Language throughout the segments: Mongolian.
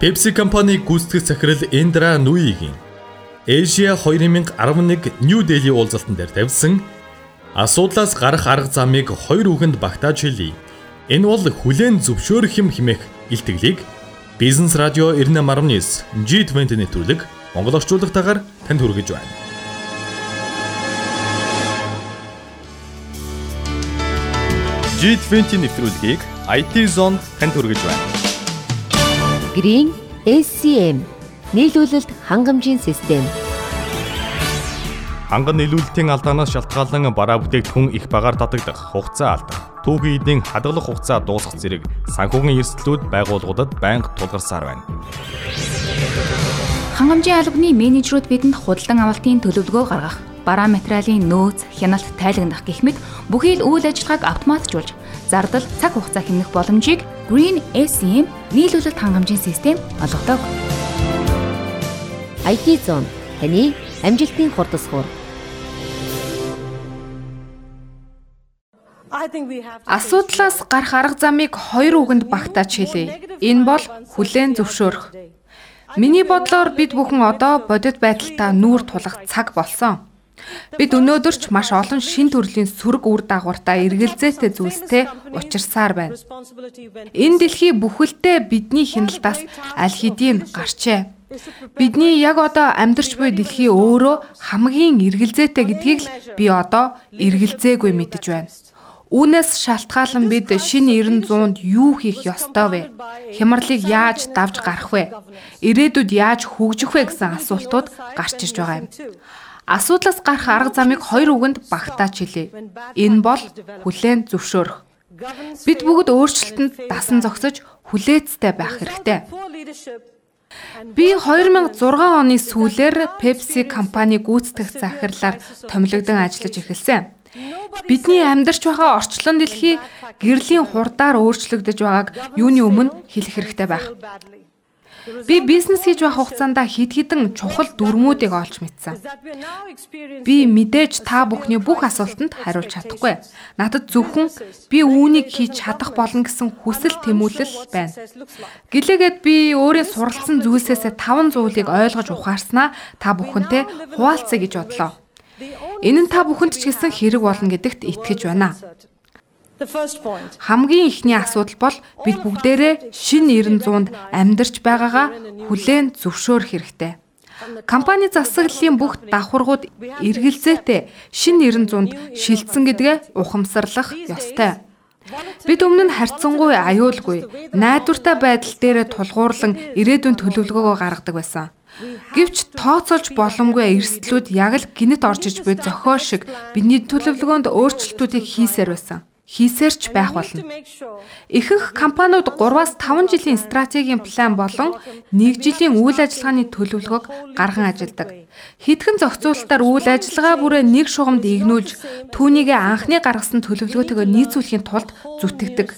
Pepsi компани гүйцэтгэх захирал Эндра Нуигийн Asia 2011 New Delhi уулзалтан дээр тавьсан асуудлаас гарах арга замыг хоёр үгэнд багтааж хэлье. Энэ бол хүлээн зөвшөөрөх юм хэмээх илтгэлийг Бизнес радио 98.9 G20 нэвтрүүлэг Монгол орчуулагтаагаар танд хүргэж байна. G20 нэвтрүүлгийг IT Zone танд хүргэж байна. Green SCM нийлүүлэлт хангамжийн систем. Ханган нийлүүлэлтийн алдаанаас шалтгаалan бараа бүтээгдэхүүн их багаар татагдах, хугацаа алдах, түүхийн эдийн хадгалах хугацаа дуусах зэрэг санхүүгийн эрсдлүүд байгууллагуудад байнга тулгарсаар байна. Хангамжийн албаны менежерүүд бидэнд худалдан авалтын төлөвлөгөө гаргах, бараа материалын нөөц, хяналт тайлагнах гэх мэт бүхий л үйл ажиллагааг автоматжуулж зардал, цаг хугацаа хэмнэх боломжийг Green SCM нийлүүлэлт хангамжийн систем олгодог. IT Zone таны амжилтын хурдасгуур. Асуудлаас гарах арга замыг хоёр үгэнд багтааж хэлье. Энэ бол хүлээн зөвшөөрөх. Миний бодлоор бид бүхэн одоо бодит байдалтай нүүр тулах цаг болсон. Бид өнөөдөр ч маш олон шин төрлийн сөрөг үр дагавартай эргэлзээтэй зүйлстэй учирсаар байна. Энэ дэлхий бүхэлдээ бидний хяналтаас аль хэдийн гарчээ. Бидний яг одоо амьдарч буй дэлхий өөрөө хамгийн эргэлзээтэй гэдгийг л би одоо эргэлзээгүй мэдэж байна. Үүнээс шалтгаалan бид шинэ 900-д юу хийх ёстой вэ? Хямралыг яаж давж гарах вэ? Ирээдүйд яаж хөгжих вэ гэсэн асуултууд гарч ирж байгаа юм. Асуудлаас гарах арга замыг хоёр үгэнд багтааж хэлье. Энэ бол хүлээн зөвшөөрөх. Бид бүгд өөрчлөлтөнд дасан зогсож хүлээцтэй байх хэрэгтэй. Би 2006 оны сүүлээр Pepsi компани гүйцэтгэх захирлаар томилогдсон ажиллаж эхэлсэн. Бидний амьдарч байгаа орчлон дэлхий гэрлийн хурдаар өөрчлөгдөж байгааг юуны өмнө хэлэх хэрэгтэй байх. Би бизнес хийж байх хугацаанд хид хідэн чухал дүрмүүдийг олж мэдсэн. Би мэдээж та бүхний бүх асуултанд хариулж чадахгүй. Надад зөвхөн би үүнийг хийж чадах болно гэсэн хүсэл тэмүүлэл байна. Гэлээгээд би өөрөө суралцсан зүйлсээс 5 зүйлийг ойлгож ухаарснаа та бүхэнтэй хуваалцъя гэж бодлоо. Энэ нь та бүхэнд ч гэсэн хэрэг болно гэдэгт итгэж байна. Хамгийн ихний асуудал бол бид бүгдээрээ шинэ 900-д амьдарч байгаагаа хүлээн зөвшөөрөх хэрэгтэй. Компани засаглалын бүх давхаргууд эргэлзээтэй шинэ 900-д шилжсэн гэдгээ ухамсарлах ёстой. Бид өмнө нь харьцангуй аюулгүй найдвартай байдал дээр тулгуурлан ирээдүйн төлөвлөгөөгөө гаргадаг байсан. Гэвч тооцоолж боломгүй эрсдлүүд яг л гинэт орж иж буй зохиол шиг бидний төлөвлөгөөнд өөрчлөлтүүдийг хийсээр байсан хийсэрч байх болно. Ихэнх компаниуд 3-аас 5 жилийн стратегийн план болон 1 жилийн үйл ажиллагааны төлөвлөгөөг гарган ажилладаг. Хэдхэн зохицуулалтаар үйл ажиллагаа бүрээ нэг шугамд игнүүлж түүнийгээ анхны гаргасан төлөвлөгөөтэйгээ нийцүүлэхийн тулд зүтгэдэг.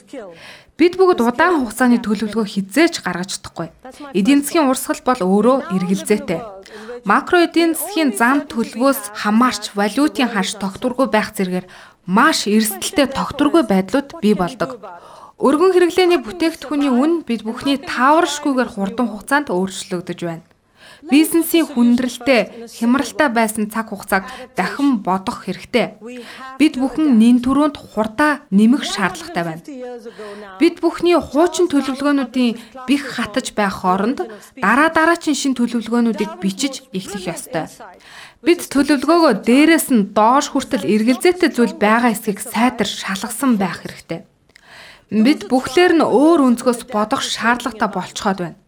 Бид бүгд удаан хугацааны төлөвлөгөө хизээч гаргаж чадахгүй. Эдийн засгийн урсгал бол өөрөө эргэлзээтэй. Макро эдийн засгийн зам төлөвөөс хамаарч валютын ханш тогтворгүй байх зэргээр маш эрсдэлтэй тогтворгүй байдлууд бий болдог. Өргөн хэрэглээний бүтээгдэхүүний үн бид бүхний тааваршгүйгээр хурдан хугацаанд өөрчлөгдөж байна. Бизнесийн хүндрэлтэй, хямралтай байсан цаг хугацааг дахин бодох хэрэгтэй. Бид бүхэн нэн төрөнд хурдаа нэмэх шаардлагатай байна. Бид бүхний хуучин төлөвлөгөөнүүдийн бих хатаж байх хооронд дараа дараачин шин төлөвлөгөөнүүдийг бичиж эхлэх ёстой. Бид төлөвлөгөөгөө дээрээс нь доош хүртэл эргэлзээтэй зүйл байгаа эсэхийг сайтар шалгасан байх хэрэгтэй. Бид бүхлээр нь өөр өнцгөөс бодох шаардлагатай болцоход байна.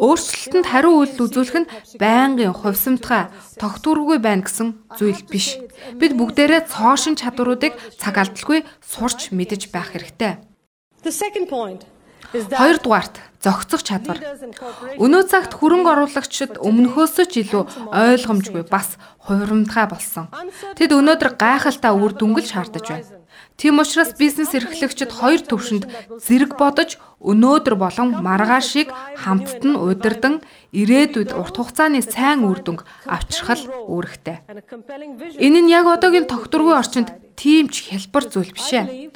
Өөрчлөлтөнд хариу үйлдэл үзүүлэх нь байнгын хувьсамтгай тогтворгүй байна гэсэн зүйл биш. Бид бүгдээрээ цоошин чадваруудыг цаг алдалгүй сурч мэдэж байх хэрэгтэй. Хоёрдугаарт зохицох чадвар. Өнөө цагт хөрөнгө оруулагчид өмнөхөөс ч илүү ойлгомжгүй бас хувирамдгай болсон. Тэд өнөөдөр гайхалтай үр дүнгэл шаардаж байна. Тийм учраас бизнес эрхлэгчид хоёр төвшөнд зэрэг бодож өнөөдөр болон маргаашийг хамтд нь удирдан ирээдүйд урт хугацааны сайн үр дүнг авчрах үүрэгтэй. Энэ нь яг одоогийн тогтворгүй орчинд тийм ч хялбар зүйл биш ээ.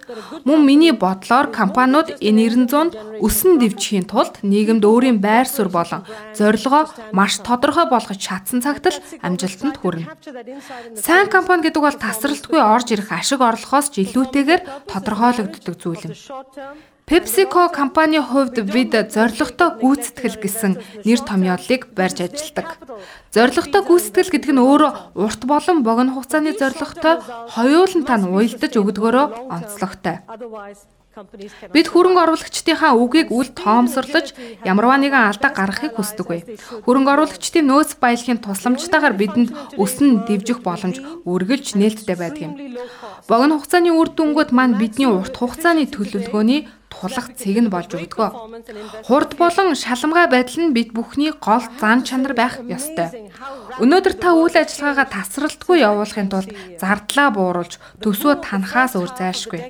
Мөн миний бодлоор компаниуд энэ 900-д өсөн дэвжихийн тулд нийгэмд өөрийн байр суурь болон зорилгоо маш тодорхой болгож чадсан цагт л амжилтанд хүрнэ. Сайн компани гэдэг бол тасралтгүй орж ирэх ашиг орлохоос ч илүүтэйгээр тодорхойлогддог зүйл юм. PepsiCo компани хувьд бид зоригтой гүйцэтгэл гэсэн нэр томьёолыг барьж ажилладаг. Зоригтой гүйцэтгэл гэдэг нь өөрөө урт болон богино хугацааны зоригтой хоёулантай нь уялдаж өгдөгөөрөө онцлогтой. Бид хөрөнгө оруулагчдынхаа үгийг үл тоомсорлож ямарваа нэгэн алдаа гаргахыг хүсдэггүй. Хөрөнгө оруулагчдын нөөц баялагын тусламжтайгаар бидэнд өснө дэвжих боломж үргэлж нээлттэй байдаг юм. Богино хугацааны үр дүнгууд маань бидний урт хугацааны төлөвлөгөөний тулах цэг нь болж өгдөг. Хурд болон шалмгай байдал нь бид бүхний гол зан чанар байх ёстой. Өнөөдөр та үйл ажиллагаагаа тасралтгүй явуулахын тулд зардлаа бууруулж төсөө танахаас өөр зайлшгүй.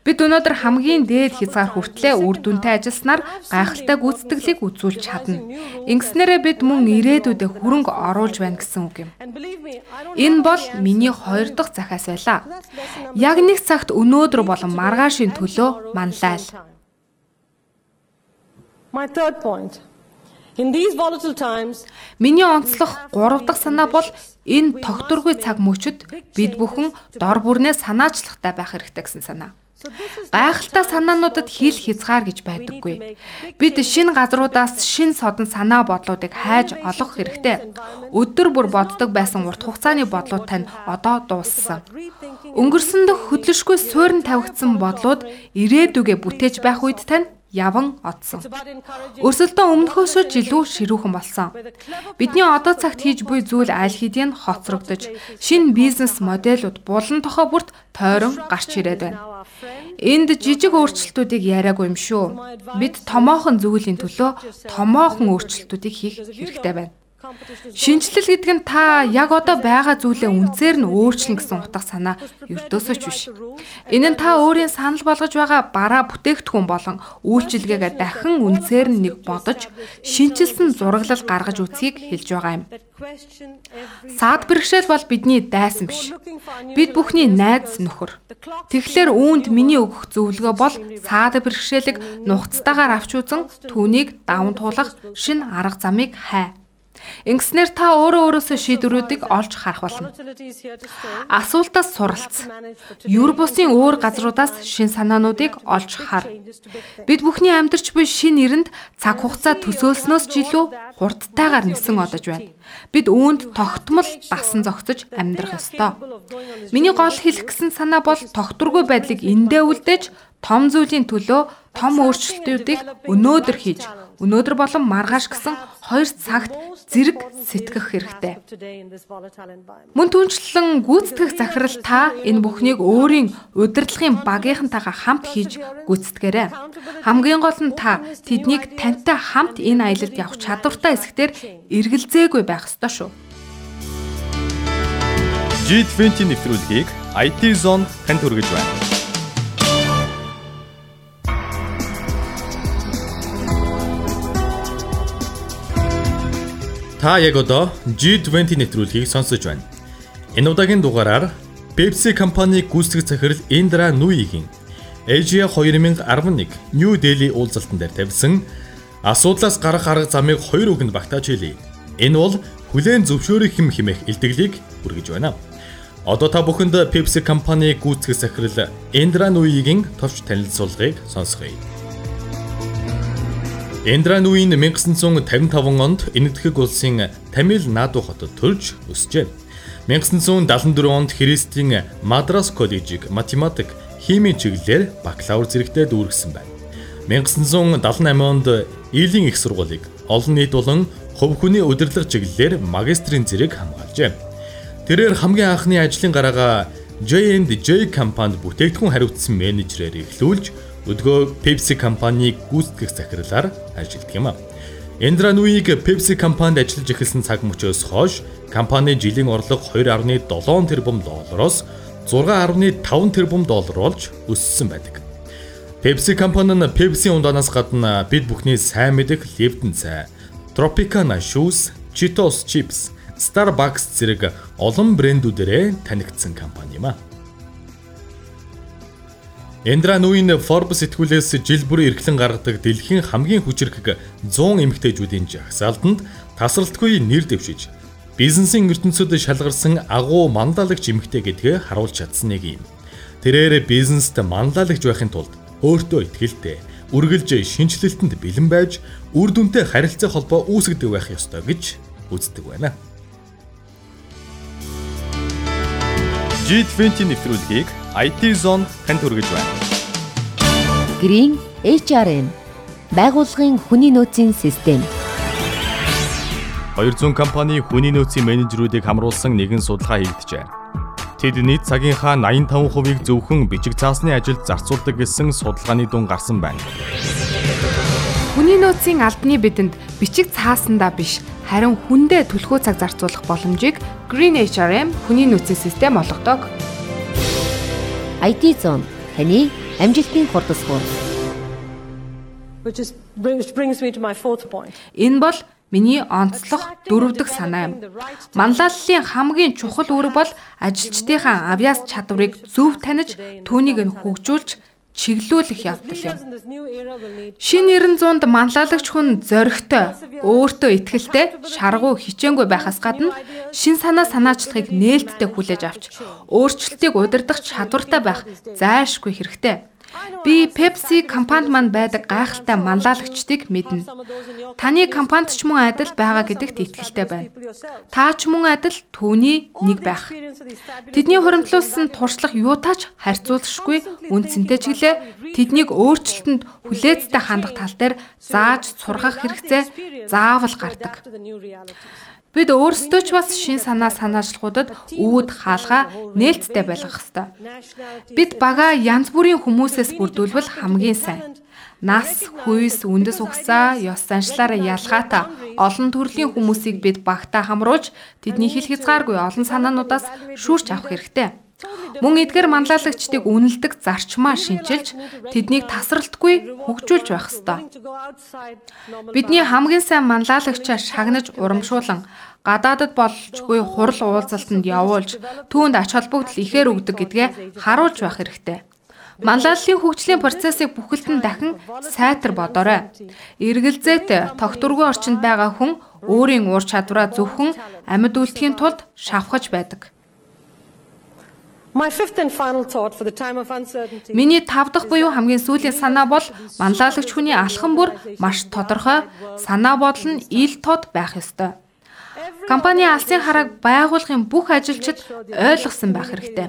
Бид өнөөдөр хамгийн дээд хязгаар хүртлээр үр дүнтэй ажилласнаар гайхалтай гүйцэтгэлийг үзүүлж чадна. Ингэснээрээ бид мөн ирээдүйдээ хөрөнгө оруулж байна гэсэн үг юм. Энэ бол миний хоёр дахь захиас байлаа. Яг нэг цагт өнөөдөр болон маргаашийн төлөө манлайл time. My third point. In these volatile times Миний онцлох 3 дахь санаа бол энэ тогтургүй цаг мөчөд бид бүхэн дор бүрнээ санаачлахтай байх хэрэгтэй гэсэн санаа. Гайхалтай санаануудад хил хязгаар гэж байдаггүй. Бид шин газруудаас шин содон санаа бодлуудыг хайж олох хэрэгтэй. Өдөр бүр боддог байсан урт хугацааны бодлууд тань одоо дууссан. Өнгөрсөндөх хөдлөшгүй суурин тавигдсан бодлууд ирээдүгэ бүтээж байх үед тань яван одсон. Өрсөлдөөн өмнөхөөсөө илүү ширүүхэн болсон. Бидний одоо цагт хийж буй зүйл аль хэдийн хоцрогдож, шинэ бизнес модельуд булан тохоо бүрт тойрон гарч ирээд байна. Энд жижиг өөрчлөлтүүдийг яриаггүй юм шүү. Бид томоохон зүйлийн төлөө томоохон өөрчлөлтүүдийг хийх хэрэгтэй байна. Шинжлэл гэдэг нь та яг одоо байгаа зүйлээ үнцээр нь өөрчлөн гэсэн утга санаа ертөөсөө ч биш. Энэ нь та өөрийн санал болгож байгаа бараа бүтээгдэхүүн болон үйлчилгээгээ дахин үнцээр нь нэг бодож шинжилсэн зураглал гаргаж үзхийг хэлж байгаа юм. Саад бэрхшээл бол бидний дайсан биш. Бид бүхний найз нөхөр. Тэгэхээр үүнд миний өгөх зөвлөгөө бол саад бэрхшээлийг нухацтайгаар авч үзэн түүнийг даван туулах шин арга замыг хай. Ингэснээр та өөрөө өөрөөсөө шийдвэрүүдийг олж харах болно. Асуултаас суралц. Юр бусын өөр газруудаас шин санаануудыг олж хар. Бид бүхний амьдарч буй шин эрэнд цаг хугацаа төсөөлснөөс ч илүү хурдтайгаар нисэн одож байна. Бид үүнд тогтмол дасан зогсож амьдрах ёстой. Миний гол хэлэх гэсэн санаа бол тогтургүй байдлыг эндээ үлдээж том зүйлийн төлөө том өөрчлөлтүүдийг өнөөдөр хийж, өнөөдөр болон маргааш гэсэн 2 цагт зэрэг сэтгэх хэрэгтэй. Мөн түншлэн гүйцэтгэх захирал та энэ бүхнийг өөрийн удирдлагын багийнхантайгаа хамт хийж гүйцэтгээрэй. Хамгийн гол нь та тэднийг тантай хамт энэ аялалд явах чадвартай хэсгээр эргэлзээгүй байх ёстой шүү. G20 нэвтрүүлгийг IT Zone танд хүргэж байна. Та яг одоо G20 нэвтрүүлгийг сонсож байна. Энэ удаагийн дугаараар Pepsi компани гүйцэтгэх захирал Индра Нуигийн Asia 2011 New Delhi уулзалтан дээр тавьсан асуудлаас гарах арга замыг хоёр үгэнд багтааж хэлье. Энэ бол хүлээн зөвшөөрөх юм хэмээх илтгэлийг хүргэж байна. Одоо та бүхэнд Pepsi компани гүйцэтгэх захирал Индра Нуигийн товч танилцуулгыг сонсгоё. Эндрануин 1955 онд Энэтхэг улсын Тамил Наду хотод төрж өсжээ. 1974 онд Христийн Мадрас коллежийг математик, химийн чиглэлээр бакалавр зэрэгтээ дүүргэсэн байна. 1978 онд Илийн их сургуулийг олон нийт болон хувь хүний удирдлага чиглэлээр магистрийн зэрэг хамгаалжээ. Тэрээр хамгийн анхны ажлын гараагаа J&J компанид бүтээгдэхүүн хариуцсан менежерээр эхлүүлж өдгөө Pepsi компаниг гүйцэтгэх захирлаар ажилладаг юм а. Эндра Нуиг Pepsi компанид ажиллаж эхэлсэн цаг мөчөөс хойш компани жилийн орлого 2.7 тэрбум доллароос 6.5 тэрбум доллар болж өссөн байдаг. Pepsi компани нь Pepsi ундаанаас гадна бид бүхний сайн мэдэх Lipton цай, Tropicana shoes, Cheetos chips, Starbucks зэрэг олон брэндүүдэрээ танигдсан компани юм а. Эндра Нуин Forbes сэтгүүлээс жил бүр эрхлэн гаргадаг дэлхийн хамгийн хүчрхэг 100 эмэгтэйчүүдийн жагсаалтанд тасралтгүй нэр дэвшиж бизнесийн ертөнцид шалгарсан агуу манлайлагч эмэгтэй гэдгээ харуулж чадсан нэг юм. Тэрээр бизнест манлайлагч байхын тулд өөртөө ихтэй үргэлж шинжилэлтэнд бэлэн байж үр дүнтэй харилцаа холбоо үүсгдэг байх ёстой гэж үздэг байна. G20 нэвтрүүлгийг IT Zone танд хүргэж байна. Green HRM байгууллагын хүний нөөцийн систем 200 компани хүний нөөцийн менежерүүдийг хамруулсан нэгэн судалгаа хийгджээ. Тэд нийт цагийнхаа 85%-ийг зөвхөн бичиг цаасны ажилд зарцуулдаг гэсэн судалгааны дүн гарсан байна. Хүний нөөцийн албаны бидэнд бичиг цаасандаа биш харин хүндээ түлхүү цаг зарцуулах боломжийг Green HRM хүний нөөцийн систем олгодог. IT Zone таны амжилтын хурдасгуур. Энэ бол Миний онцлог дөрөвдөг санаа юм. Манлайллын хамгийн чухал үүрэг бол ажилчдынхаа авьяас чадварыг зөв таних, түүнийг нь хөгжүүлж чиглүүлэх явдал юм. Шинэ 900-д манлайлагч хүн зоригтой, өөртөө ихтэй, шаргуу хичээнгүй байхаас гадна шин санаа санаачлагыг нээлттэй хүлээж авч өөрчлөлтийг удирдах чадвартай байх зайлшгүй хэрэгтэй. Би Pepsi компанид манд байдаг гайхалтай манлайлагчдыг мэднэ. Таны компанид ч мөн адил байгаа гэдэгт итгэлтэй байна. Та ч мөн адил түүний нэг байх. Тэдний хуримтлуулсан туршлага юутаач харьцуулшгүй үнцэнтэй ч гэлээ тэднийг өөрчлөлтөнд хүлээцтэй хандах тал дээр зааж сургах хэрэгцээ заавал гардаг. Бид өөрсдөө ч бас шин санаа санаачлагуудад үүд хаалгаа нээлттэй байлгах ёстой. Бид бага янз бүрийн хүмүүсээс бүрдүүлбэл хамгийн сайн. Нас, хүйс, үндэс угсаа, ёс заншлаараа ялгаатай олон төрлийн хүмүүсийг бид багтаа хамруулж тэдний хил хязгааргүй олон санаануудаас шүүрч авах хэрэгтэй. Мөн эдгээр манлайлагчдыг үнэлдэг зарчмаа шинчилж тэднийг тасралтгүй хөгжүүлж байх ёстой. Бидний хамгийн сайн манлайлагчаа шагнаж урамшуулан гадаадд болжгүй хурал уулзалтанд явуулж түүнд ач холбогдол ихээр өгдөг гэдгээ харуулж байх хэрэгтэй. Манлайллын хөгжлийн процессыг бүхэлд нь дахин сайтар бодоорой. Эргэлзээт тогтургүй орчинд байгаа хүн өөрийн ур чадвараа зөвхөн амьд үлдэхийн тулд шавхаж байдаг. Миний тав дахь буюу хамгийн сүүлийн санаа бол манлайлагч хүний алхам бүр маш тодорхой санаа бодол нь ил тод байх ёстой. Компани алсын харааг байгуулахын бүх ажилчид ойлгосон байх хэрэгтэй.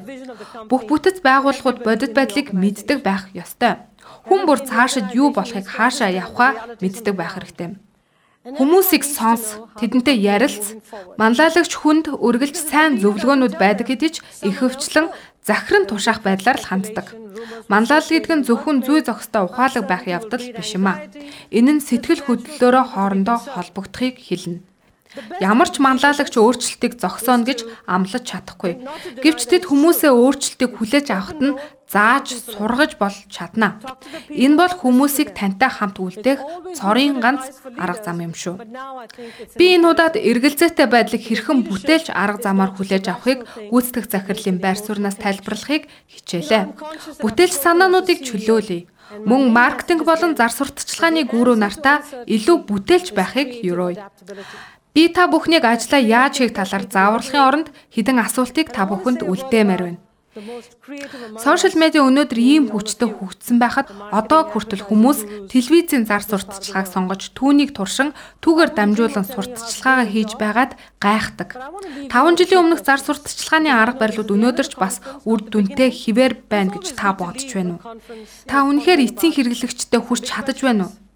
Бүх бүтэц байгууллагууд бодит байдлыг мэддэг байх ёстой. Хүн бүр цаашид юу болохыг хаашаа явхаа мэддэг байх хэрэгтэй. Хүмүүсийг сонс, тэдэнтэй ярилц, манлайлагч хүнд үргэлж сайн зөвлөгөөнүүд байдаг гэдэж их өвчлэн захиран тушаах байдлаар л ханддаг. Манлайлал гэдэг нь зөвхөн зүй зохистой ухаалаг байх явдал биш юм а. Энэ нь сэтгэл хөдлөлөөрөө хоорондоо холбогдохыг хэлнэ. Ямар ч манлайлагч өөрчлөлтийг зогсооно гэж амлаж чадахгүй. Гэвч тэд хүмүүсээ өөрчлөлтийг хүлээж авахт нь зааж сургаж бол чадна. Энэ бол хүмүүсийг тантай хамт үлдээх цорын ганц арга зам юм шүү. Би энэ удаад эргэлзээтэй байдлыг хэрхэн бүтээлч арга замаар хүлээж авахыг гүйцэтгэх захирлын байр сууриас тайлбарлахыг хичээлээ. Бүтээлч санаануудыг чөлөөлье. Мөн маркетинг болон зар сурталчилгааны гүрүү нартаа илүү бүтээлч байхыг юрой. Би та бүхнийг ажлаа яаж хийх талаар зааварлахын оронд хідэн асуултыг та бүхэнд үлдээмээр байна. Сошиал медиа өнөөдөр ийм хүчтэй хөгжсөн байхад одоо хүртэл хүмүүс телевизийн зар сурталчилгааг сонгож түүнийг туршин түүгээр дамжуулан сурталчилгаагаа хийж байгаад гайхдаг. 5 жилийн өмнөх зар сурталчилгааны арга барилууд өнөөдөр ч бас үр дүнтэй хിവэр байна гэж та бодож байна уу? Та үнэхээр эцсийн хэрэглэгчтэй хүрч чадаж байна уу?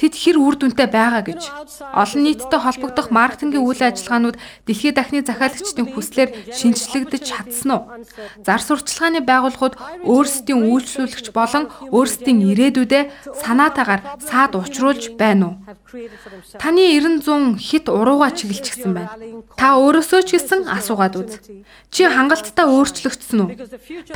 Тэд хэр үр дүнтэй байгаа гэж олон нийттэй холбогдох маркетингийн үйл ажиллагаанууд дэлхийн дахны захиалагчдын хүслээр шинжлэгдэж чадсан уу? Зар сурталчилгааны байгууллагууд өөрсдийн үйлчлүүлэгч болон өөрсдийн ирээдүйдээ санаатаагаар саад учруулж байна уу? Таны 900 хит урууга чиглэлчихсэн байна. Та өөрөөсөө ч гэсэн асуугаад үз. Чи хангалттай өөрчлөгдсөн үү?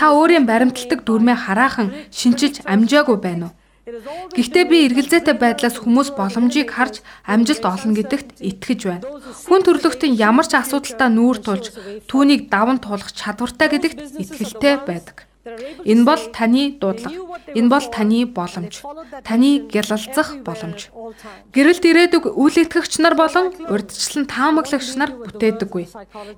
Та өөрийн баримтлагдаг дүрмээ хараахан шинжилж амжаагүй байна уу? Гэхдээ би эргэлзээтэй байдлаас хүмүүс боломжийг харж амжилт олно гэдэгт итгэж байна. Хүн төрлөختийн ямар ч асуудалтай нүүр тулж түүнийг даван туулах чадвартай гэдэгт итгэлтэй байдаг. Энэ бол таны дуудлага. Энэ бол таны боломж. Таны гялалзах боломж. Гэрэлт ирээдүг үйл итгэгч нар болон урьдчилан таамаглагч нар бүтээдэггүй.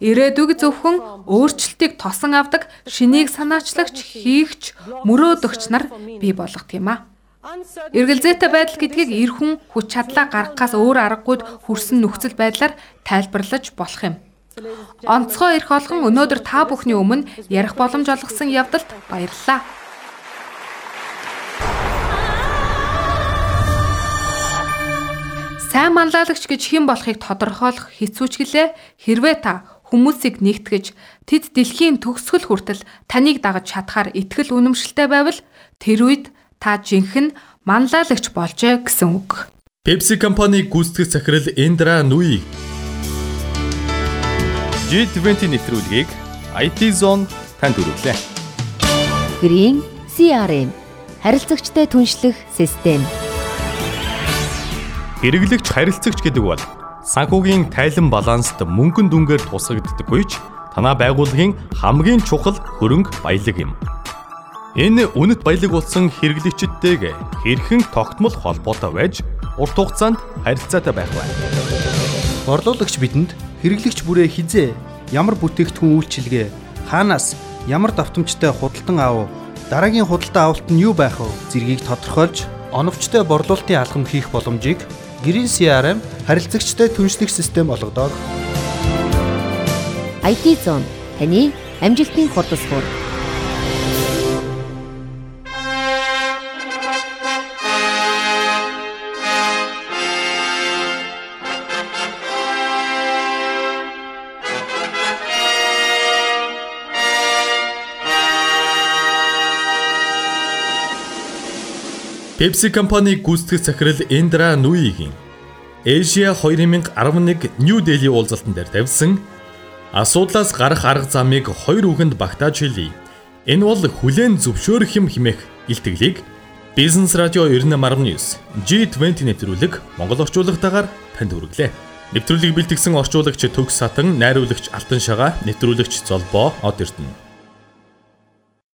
Ирээдүг зөвхөн өөрчлөлтийг тосон авдаг, шинийг санаачлагч, хийгч, мөрөөдөгч нар бий болгох юм а. Эргэлзээтэй байдал гэдгийг эр хүн хүч чадлаа гаргахаас өөр аргагүйд хүрсэн нөхцөл байдлаар тайлбарлаж болох юм. Онцгой эрх олгон өнөөдөр та бүхний өмнө ярих боломж олгосон явдалт баярлалаа. Сайн манлайлагч гэж хэн болохыг тодорхойлох хэцүү ч гэлээ хэрвээ та хүмүүсийг нэгтгэж тэд дэлхийн төгсгөл хүртэл таныг дагаж чадхаар итгэл үнэмшилтэй байвал тэр үед та жинхэнэ манлайлагч болжээ гэсэн үг. Pepsi компани гүйцэтгэх захирал Эндра Нуи G20 нэвтрүүлгийг IT Zone танд хүргэлээ. Green CRM харилцагчтай түншлэх систем. Хэрэглэгч харилцагч гэдэг бол санхүүгийн тайлан баланст мөнгөн дүнгээр тусагддаггүй ч танай байгууллагын хамгийн чухал хөрөнгө баялаг юм. Энэ үнэт баялаг болсон хэрэглэгчдтэйг хэрхэн тогтмол холбоотой байж урт хугацаанд харилцаатай байх вэ? Борлуулагч бидэнд хэрэглэгч бүрээ хизээ ямар бүтээгдэхүүн үйлчилгээ хаанаас ямар давтамжтай худалдан аав дараагийн худалдан авалт нь юу байх вэ зэргийг тодорхойлж оновчтой борлуулалтын алхам хийх боломжийг Green CRM харилцагчтай түншлэх систем олгодог. IT Zone таны амжилтын хурдасгуур Pepsi компани гүйцэтгэх захирал Эндра Нуигийн Asia 2011 New Delhi уулзалтан дээр тавьсан асуудлаас гарах арга замыг хоёр үгэнд багтааж хэлье. Энэ бол хүлээн зөвшөөрөх юм хэмээх илтгэлийг Бизнес радио 98.9 G20 нэвтрүүлэг Монгол орчуулагтаагаар танд хүргэлээ. Нэвтрүүлгийг бэлтгэсэн орчуулагч Төгс Сатан, найруулагч Алтан Шагаа, нэвтрүүлэгч Золбоо Од Эрдэнэ